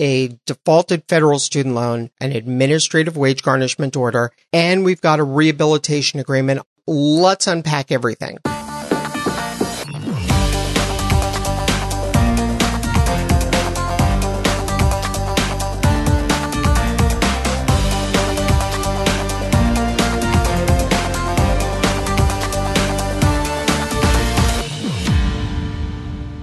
a defaulted federal student loan, an administrative wage garnishment order, and we've got a rehabilitation agreement. Let's unpack everything.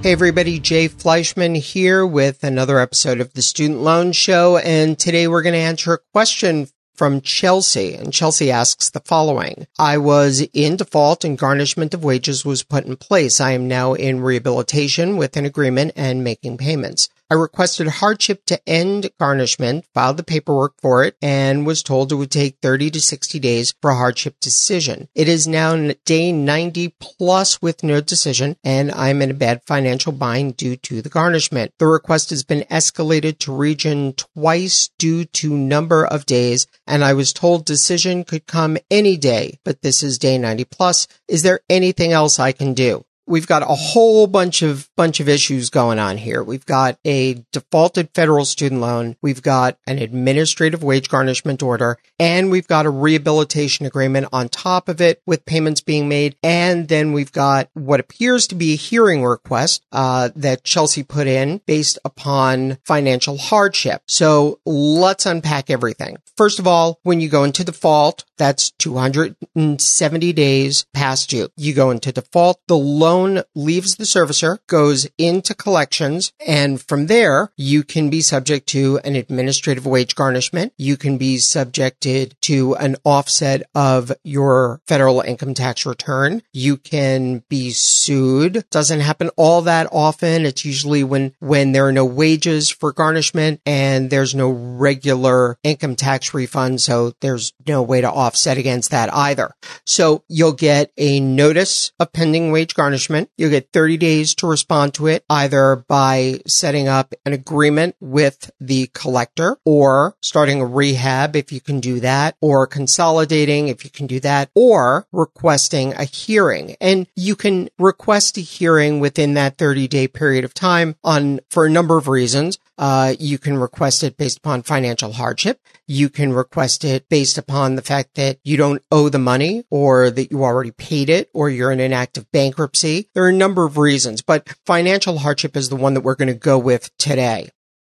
Hey everybody, Jay Fleischman here with another episode of the Student Loan Show. And today we're going to answer a question from Chelsea. And Chelsea asks the following. I was in default and garnishment of wages was put in place. I am now in rehabilitation with an agreement and making payments. I requested hardship to end garnishment, filed the paperwork for it, and was told it would take 30 to 60 days for a hardship decision. It is now day 90 plus with no decision, and I'm in a bad financial bind due to the garnishment. The request has been escalated to region twice due to number of days, and I was told decision could come any day, but this is day 90 plus. Is there anything else I can do? We've got a whole bunch of bunch of issues going on here. We've got a defaulted federal student loan, we've got an administrative wage garnishment order, and we've got a rehabilitation agreement on top of it with payments being made, and then we've got what appears to be a hearing request uh, that Chelsea put in based upon financial hardship. So let's unpack everything. First of all, when you go into default, that's 270 days past due. You go into default, the loan loan leaves the servicer, goes into collections, and from there, you can be subject to an administrative wage garnishment. You can be subjected to an offset of your federal income tax return. You can be sued. Doesn't happen all that often. It's usually when, when there are no wages for garnishment and there's no regular income tax refund. So there's no way to offset against that either. So you'll get a notice of pending wage garnishment punishment. You get 30 days to respond to it either by setting up an agreement with the collector or starting a rehab if you can do that or consolidating if you can do that or requesting a hearing. And you can request a hearing within that 30 day period of time on for a number of reasons. Uh, you can request it based upon financial hardship. You can request it based upon the fact that you don't owe the money or that you already paid it or you're in an act of bankruptcy. There are a number of reasons, but financial hardship is the one that we're going to go with today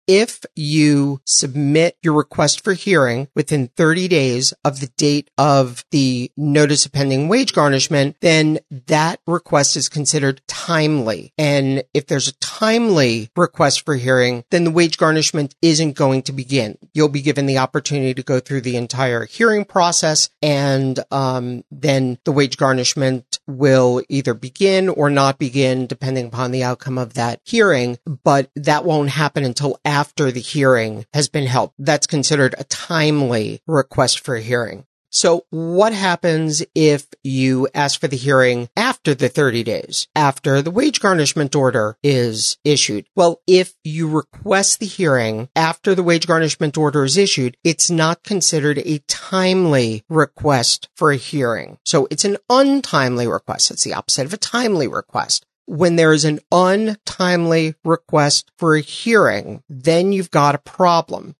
if you submit your request for hearing within 30 days of the date of the notice of pending wage garnishment, then that request is considered timely. And if there's a timely request for hearing, then the wage garnishment isn't going to begin. You'll be given the opportunity to go through the entire hearing process and um, then the wage garnishment will either begin or not begin depending upon the outcome of that hearing, but that won't happen until after the hearing has been held. That's considered a timely request for a hearing. So what happens if you ask for the hearing after the 30 days, after the wage garnishment order is issued? Well, if you request the hearing after the wage garnishment order is issued, it's not considered a timely request for a hearing. So it's an untimely request. It's the opposite of a timely request when there is an untimely request for a hearing, then you've got a problem.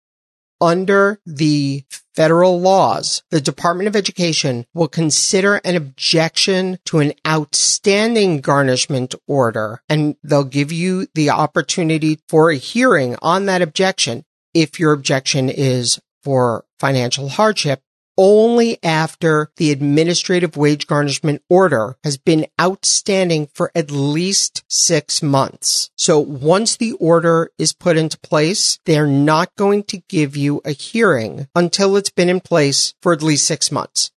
Under the federal laws, the Department of Education will consider an objection to an outstanding garnishment order and they'll give you the opportunity for a hearing on that objection if your objection is for financial hardship only after the administrative wage garnishment order has been outstanding for at least six months. So once the order is put into place, they're not going to give you a hearing until it's been in place for at least six months.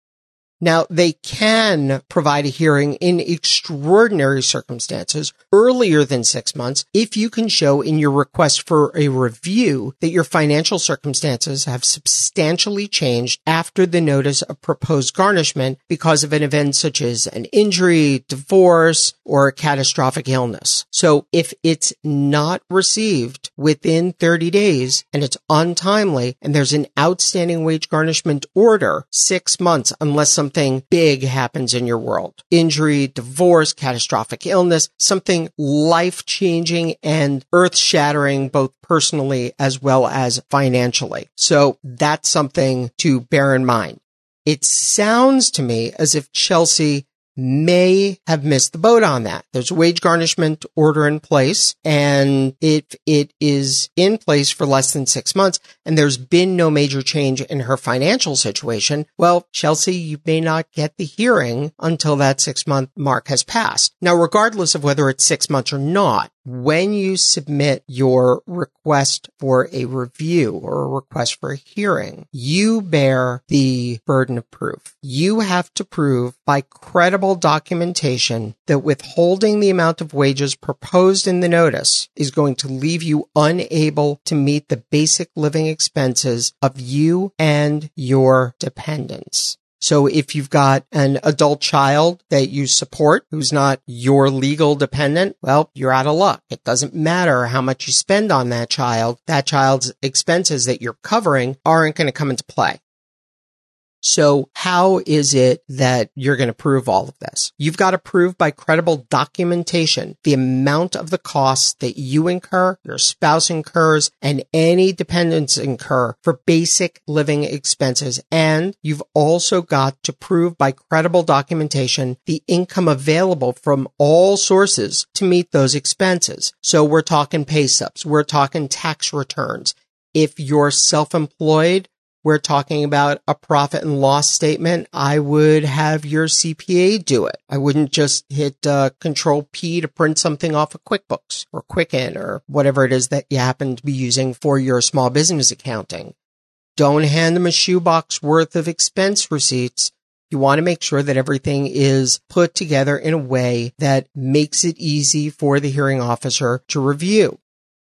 Now, they can provide a hearing in extraordinary circumstances earlier than six months if you can show in your request for a review that your financial circumstances have substantially changed after the notice of proposed garnishment because of an event such as an injury, divorce, or a catastrophic illness. So if it's not received within 30 days and it's untimely and there's an outstanding wage garnishment order, six months unless something big happens in your world. Injury, divorce, catastrophic illness, something life changing and earth shattering both personally as well as financially. So that's something to bear in mind. It sounds to me as if Chelsea may have missed the boat on that. There's a wage garnishment order in place and if it is in place for less than six months and there's been no major change in her financial situation, well, Chelsea, you may not get the hearing until that six month mark has passed. Now, regardless of whether it's six months or not, when you submit your request for a review or a request for a hearing, you bear the burden of proof. You have to prove by credible documentation that withholding the amount of wages proposed in the notice is going to leave you unable to meet the basic living expenses of you and your dependents. So if you've got an adult child that you support who's not your legal dependent, well, you're out of luck. It doesn't matter how much you spend on that child. That child's expenses that you're covering aren't going to come into play. So how is it that you're going to prove all of this? You've got to prove by credible documentation the amount of the costs that you incur, your spouse incurs, and any dependents incur for basic living expenses. And you've also got to prove by credible documentation the income available from all sources to meet those expenses. So we're talking pay stubs. We're talking tax returns. If you're self-employed, we're talking about a profit and loss statement, I would have your CPA do it. I wouldn't just hit uh, control P to print something off of QuickBooks or Quicken or whatever it is that you happen to be using for your small business accounting. Don't hand them a shoebox worth of expense receipts. You want to make sure that everything is put together in a way that makes it easy for the hearing officer to review.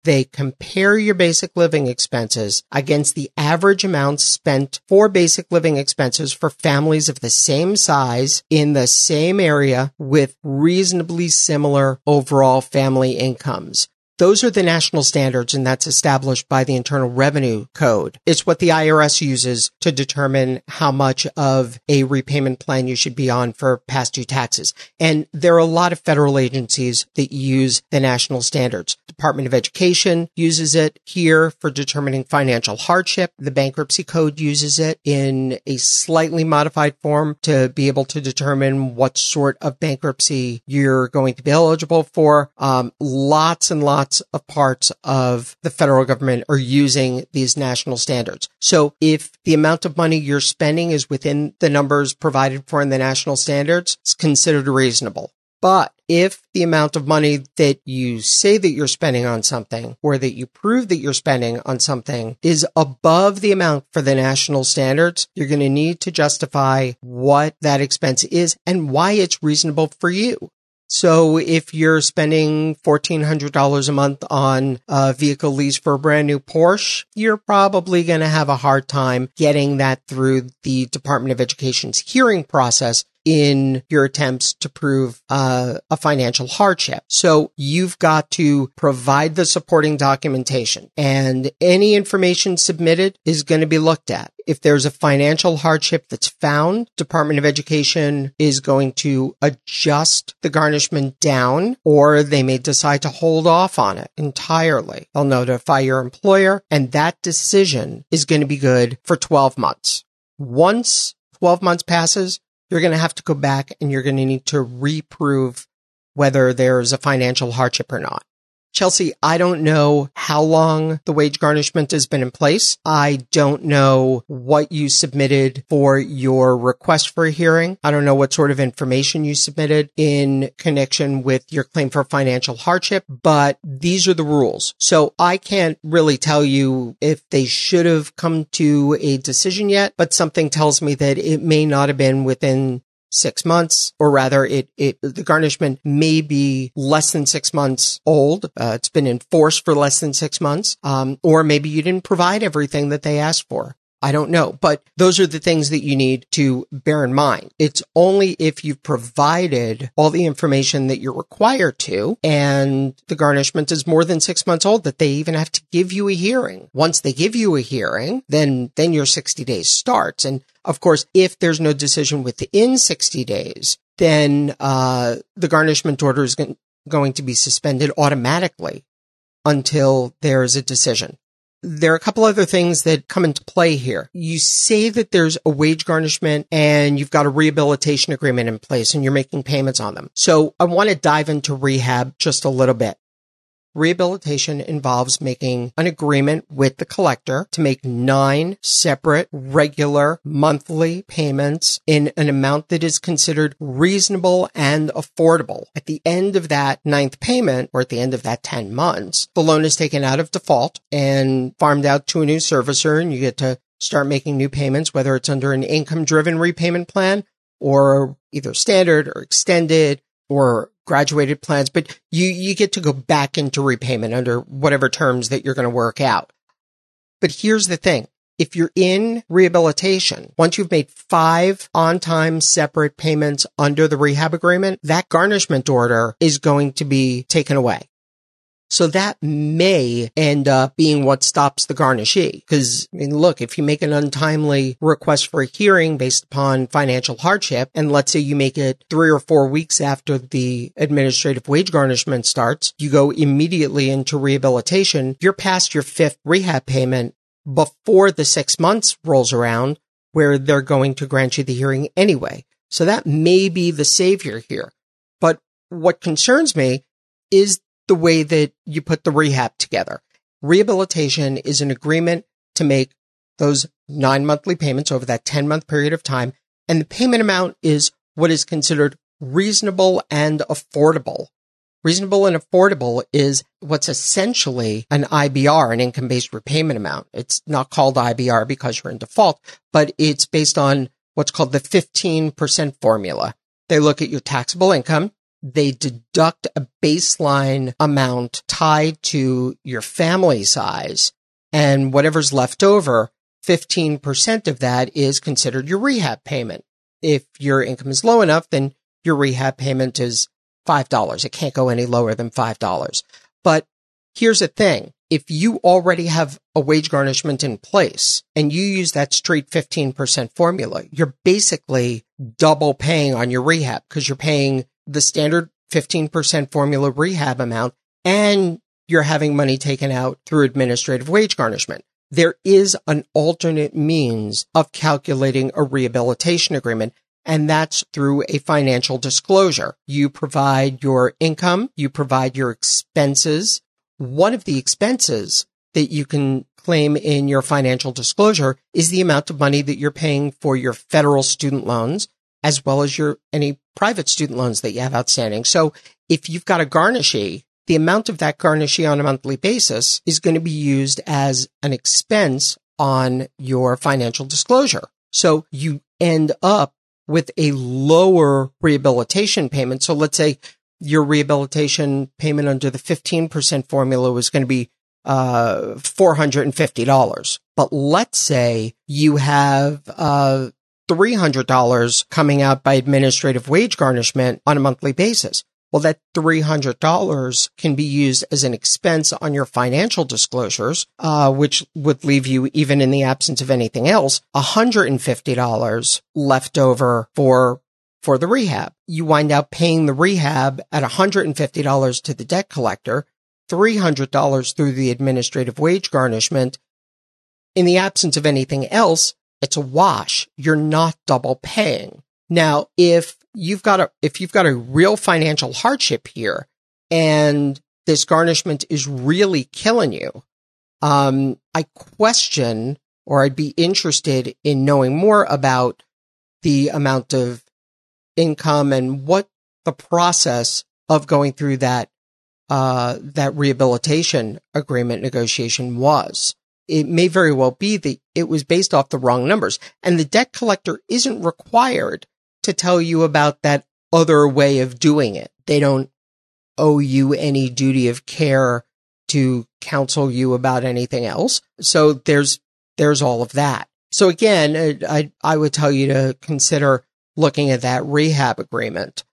They compare your basic living expenses against the average amounts spent for basic living expenses for families of the same size in the same area with reasonably similar overall family incomes. Those are the national standards and that's established by the Internal Revenue Code. It's what the IRS uses to determine how much of a repayment plan you should be on for past due taxes. And there are a lot of federal agencies that use the national standards. Department of Education uses it here for determining financial hardship. The bankruptcy code uses it in a slightly modified form to be able to determine what sort of bankruptcy you're going to be eligible for. Um, lots and lots lots of parts of the federal government are using these national standards. So if the amount of money you're spending is within the numbers provided for in the national standards, it's considered reasonable. But if the amount of money that you say that you're spending on something or that you prove that you're spending on something is above the amount for the national standards, you're going to need to justify what that expense is and why it's reasonable for you. So if you're spending $1,400 a month on a vehicle lease for a brand new Porsche, you're probably going to have a hard time getting that through the Department of Education's hearing process in your attempts to prove uh, a financial hardship. So you've got to provide the supporting documentation and any information submitted is going to be looked at. If there's a financial hardship that's found, Department of Education is going to adjust the garnishment down or they may decide to hold off on it entirely. They'll notify your employer and that decision is going to be good for 12 months. Once 12 months passes, you're going to have to go back and you're going to need to reprove whether there's a financial hardship or not. Chelsea, I don't know how long the wage garnishment has been in place. I don't know what you submitted for your request for a hearing. I don't know what sort of information you submitted in connection with your claim for financial hardship, but these are the rules. So I can't really tell you if they should have come to a decision yet, but something tells me that it may not have been within six months, or rather it, it, the garnishment may be less than six months old. Uh, it's been enforced for less than six months. Um, or maybe you didn't provide everything that they asked for. I don't know, but those are the things that you need to bear in mind. It's only if you've provided all the information that you're required to and the garnishment is more than six months old that they even have to give you a hearing. Once they give you a hearing, then, then your 60 days starts. And of course, if there's no decision within 60 days, then, uh, the garnishment order is going to be suspended automatically until there's a decision. There are a couple other things that come into play here. You say that there's a wage garnishment and you've got a rehabilitation agreement in place and you're making payments on them. So I want to dive into rehab just a little bit. Rehabilitation involves making an agreement with the collector to make nine separate regular monthly payments in an amount that is considered reasonable and affordable. At the end of that ninth payment or at the end of that 10 months, the loan is taken out of default and farmed out to a new servicer and you get to start making new payments, whether it's under an income driven repayment plan or either standard or extended or graduated plans, but you, you get to go back into repayment under whatever terms that you're going to work out. But here's the thing. If you're in rehabilitation, once you've made five on time separate payments under the rehab agreement, that garnishment order is going to be taken away. So that may end up being what stops the garnishee. Cause I mean, look, if you make an untimely request for a hearing based upon financial hardship, and let's say you make it three or four weeks after the administrative wage garnishment starts, you go immediately into rehabilitation, you're past your fifth rehab payment before the six months rolls around where they're going to grant you the hearing anyway. So that may be the savior here. But what concerns me is the way that you put the rehab together. Rehabilitation is an agreement to make those nine monthly payments over that 10 month period of time. And the payment amount is what is considered reasonable and affordable. Reasonable and affordable is what's essentially an IBR, an income based repayment amount. It's not called IBR because you're in default, but it's based on what's called the 15% formula. They look at your taxable income they deduct a baseline amount tied to your family size and whatever's left over, 15% of that is considered your rehab payment. If your income is low enough, then your rehab payment is $5. It can't go any lower than $5. But here's the thing. If you already have a wage garnishment in place and you use that straight 15% formula, you're basically double paying on your rehab because you're paying the standard 15% formula rehab amount and you're having money taken out through administrative wage garnishment. There is an alternate means of calculating a rehabilitation agreement, and that's through a financial disclosure. You provide your income, you provide your expenses. One of the expenses that you can claim in your financial disclosure is the amount of money that you're paying for your federal student loans as well as your any private student loans that you have outstanding. So if you've got a garnishee, the amount of that garnishee on a monthly basis is going to be used as an expense on your financial disclosure. So you end up with a lower rehabilitation payment. So let's say your rehabilitation payment under the 15% formula was going to be uh, $450. But let's say you have uh, $300 coming out by administrative wage garnishment on a monthly basis. Well, that $300 can be used as an expense on your financial disclosures, uh, which would leave you, even in the absence of anything else, $150 left over for for the rehab. You wind up paying the rehab at $150 to the debt collector, $300 through the administrative wage garnishment. In the absence of anything else, it's a wash. You're not double paying. Now, if you've got a, if you've got a real financial hardship here and this garnishment is really killing you, um, I question or I'd be interested in knowing more about the amount of income and what the process of going through that, uh, that rehabilitation agreement negotiation was it may very well be that it was based off the wrong numbers. And the debt collector isn't required to tell you about that other way of doing it. They don't owe you any duty of care to counsel you about anything else. So there's, there's all of that. So again, uh, I, I would tell you to consider looking at that rehab agreement.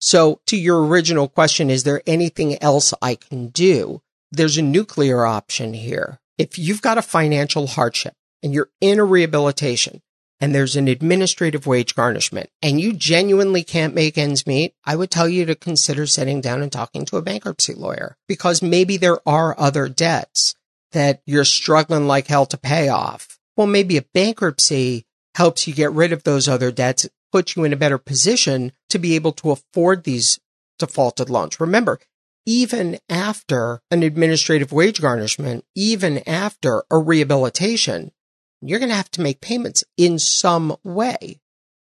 So to your original question, is there anything else I can do? There's a nuclear option here. If you've got a financial hardship and you're in a rehabilitation and there's an administrative wage garnishment and you genuinely can't make ends meet, I would tell you to consider sitting down and talking to a bankruptcy lawyer because maybe there are other debts that you're struggling like hell to pay off. Well, maybe a bankruptcy helps you get rid of those other debts, puts you in a better position to be able to afford these defaulted loans. Remember, even after an administrative wage garnishment, even after a rehabilitation, you're going to have to make payments in some way,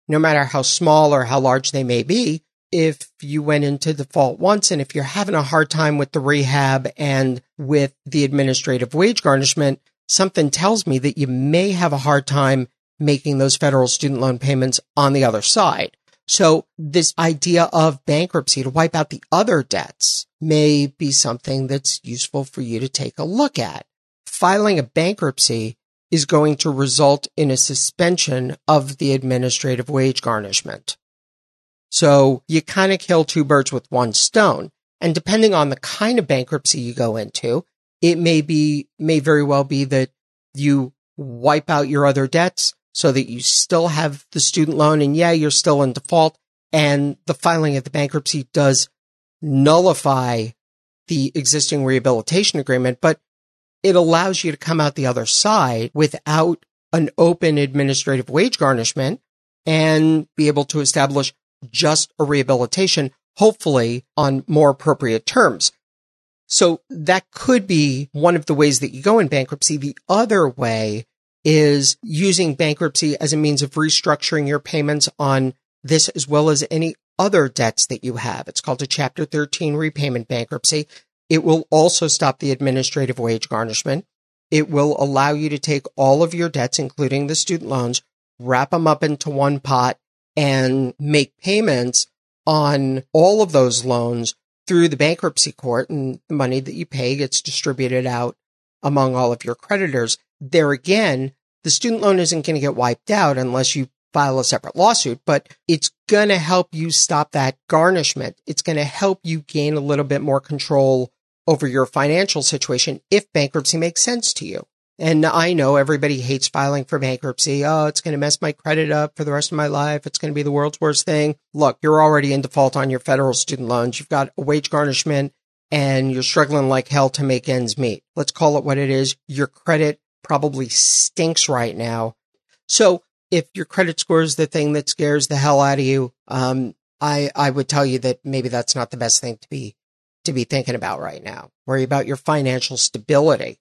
no matter how small or how large they may be. If you went into default once and if you're having a hard time with the rehab and with the administrative wage garnishment, something tells me that you may have a hard time making those federal student loan payments on the other side. So this idea of bankruptcy to wipe out the other debts may be something that's useful for you to take a look at. Filing a bankruptcy is going to result in a suspension of the administrative wage garnishment. So you kind of kill two birds with one stone. And depending on the kind of bankruptcy you go into, it may be, may very well be that you wipe out your other debts so that you still have the student loan and yeah, you're still in default and the filing of the bankruptcy does nullify the existing rehabilitation agreement, but it allows you to come out the other side without an open administrative wage garnishment and be able to establish just a rehabilitation, hopefully on more appropriate terms. So that could be one of the ways that you go in bankruptcy. The other way is using bankruptcy as a means of restructuring your payments on this as well as any other debts that you have. It's called a chapter 13 repayment bankruptcy. It will also stop the administrative wage garnishment. It will allow you to take all of your debts, including the student loans, wrap them up into one pot and make payments on all of those loans through the bankruptcy court and the money that you pay gets distributed out among all of your creditors. There again, the student loan isn't going to get wiped out unless you file a separate lawsuit, but it's going to help you stop that garnishment. It's going to help you gain a little bit more control over your financial situation if bankruptcy makes sense to you. And I know everybody hates filing for bankruptcy. Oh, it's going to mess my credit up for the rest of my life. It's going to be the world's worst thing. Look, you're already in default on your federal student loans. You've got a wage garnishment and you're struggling like hell to make ends meet. Let's call it what it is. Your credit probably stinks right now. So if your credit score is the thing that scares the hell out of you, um, I, I would tell you that maybe that's not the best thing to be to be thinking about right now. Worry about your financial stability.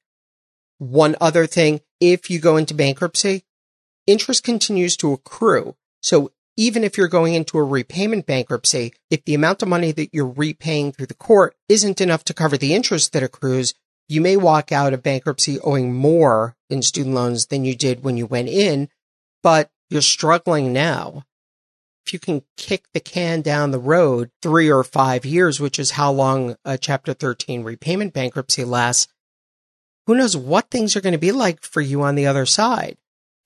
One other thing, if you go into bankruptcy, interest continues to accrue. So even if you're going into a repayment bankruptcy, if the amount of money that you're repaying through the court isn't enough to cover the interest that accrues, you may walk out of bankruptcy owing more in student loans than you did when you went in, but you're struggling now if you can kick the can down the road three or five years, which is how long a chapter 13 repayment bankruptcy lasts, who knows what things are going to be like for you on the other side.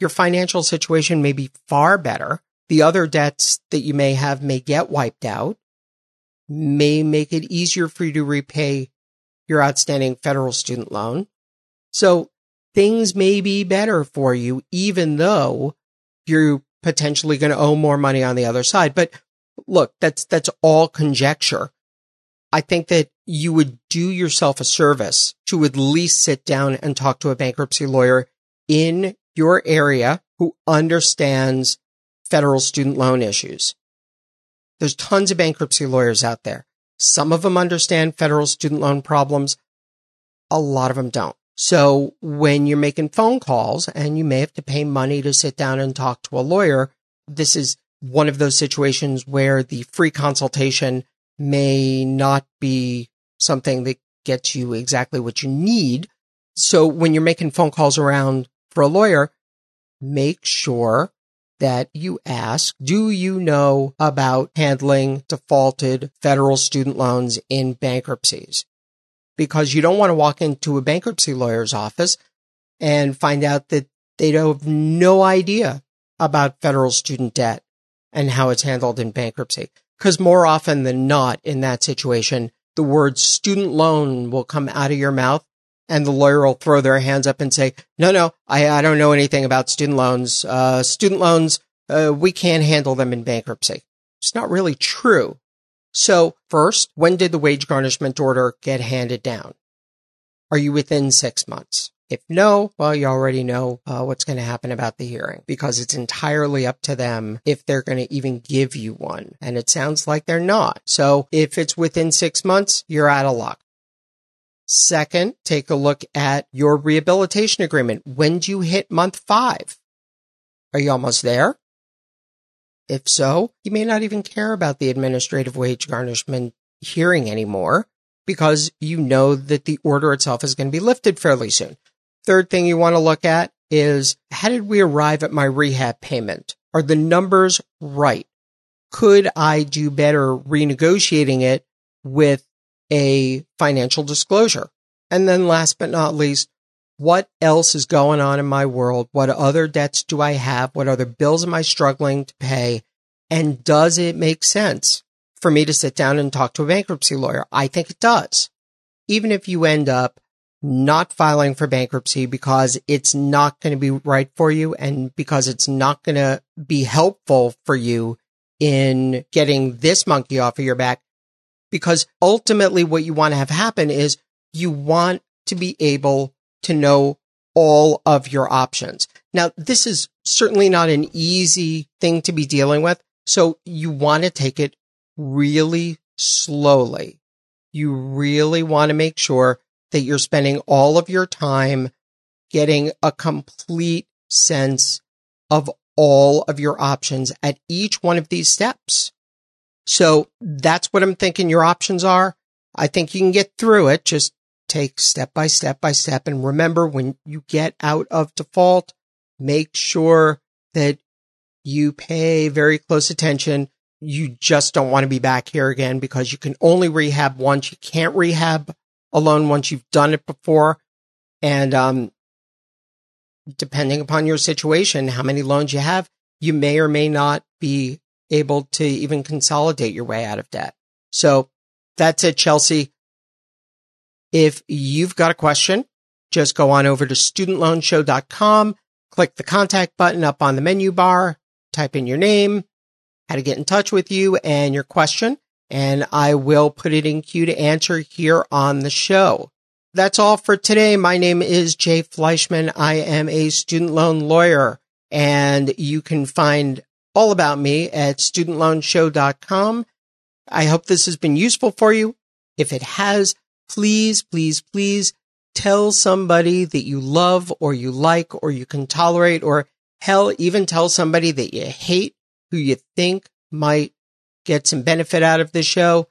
Your financial situation may be far better. The other debts that you may have may get wiped out, may make it easier for you to repay your outstanding federal student loan. So things may be better for you, even though you're potentially going to owe more money on the other side. But look, that's, that's all conjecture. I think that you would do yourself a service to at least sit down and talk to a bankruptcy lawyer in your area who understands federal student loan issues. There's tons of bankruptcy lawyers out there. Some of them understand federal student loan problems. A lot of them don't. So when you're making phone calls and you may have to pay money to sit down and talk to a lawyer, this is one of those situations where the free consultation may not be something that gets you exactly what you need. So when you're making phone calls around for a lawyer, make sure that you ask, do you know about handling defaulted federal student loans in bankruptcies? because you don't want to walk into a bankruptcy lawyer's office and find out that They have no idea about federal student debt and how it's handled in bankruptcy. Because more often than not in that situation, the word student loan will come out of your mouth and the lawyer will throw their hands up and say, no, no, I, I don't know anything about student loans. Uh, student loans, uh, we can't handle them in bankruptcy. It's not really true. So first, when did the wage garnishment order get handed down? Are you within six months? If no, well, you already know uh, what's going to happen about the hearing because it's entirely up to them if they're going to even give you one. And it sounds like they're not. So if it's within six months, you're out of luck. Second, take a look at your rehabilitation agreement. When do you hit month five? Are you almost there? If so, you may not even care about the administrative wage garnishment hearing anymore because you know that the order itself is going to be lifted fairly soon. Third thing you want to look at is how did we arrive at my rehab payment? Are the numbers right? Could I do better renegotiating it with a financial disclosure? And then last but not least, what else is going on in my world? What other debts do I have? What other bills am I struggling to pay? And does it make sense for me to sit down and talk to a bankruptcy lawyer? I think it does. Even if you end up not filing for bankruptcy because it's not going to be right for you and because it's not going to be helpful for you in getting this monkey off of your back. Because ultimately what you want to have happen is you want to be able to know all of your options. Now, this is certainly not an easy thing to be dealing with. So you want to take it really slowly. You really want to make sure that you're spending all of your time getting a complete sense of all of your options at each one of these steps. So that's what I'm thinking your options are. I think you can get through it. Just take step by step by step. And remember when you get out of default, make sure that you pay very close attention. You just don't want to be back here again because you can only rehab once. You can't rehab alone once you've done it before. And, um, depending upon your situation, how many loans you have, you may or may not be able to even consolidate your way out of debt. So that's it, Chelsea. If you've got a question, just go on over to studentloanshow.com, click the contact button up on the menu bar, type in your name, how to get in touch with you and your question, and I will put it in queue to answer here on the show. That's all for today. My name is Jay Fleischman. I am a student loan lawyer and you can find all about me at studentloanshow.com. I hope this has been useful for you. If it has, please, please, please tell somebody that you love or you like or you can tolerate or hell, even tell somebody that you hate who you think might get some benefit out of this show,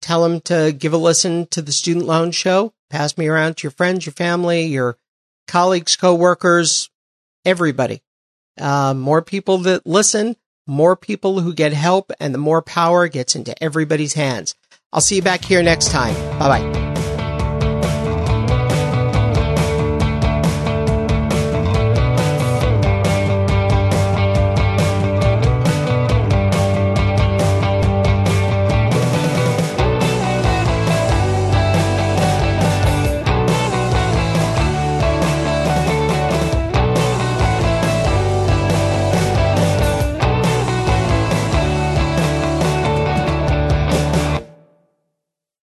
tell them to give a listen to the student loan show. Pass me around to your friends, your family, your colleagues, coworkers, everybody. Uh, more people that listen, more people who get help, and the more power gets into everybody's hands. I'll see you back here next time. Bye bye.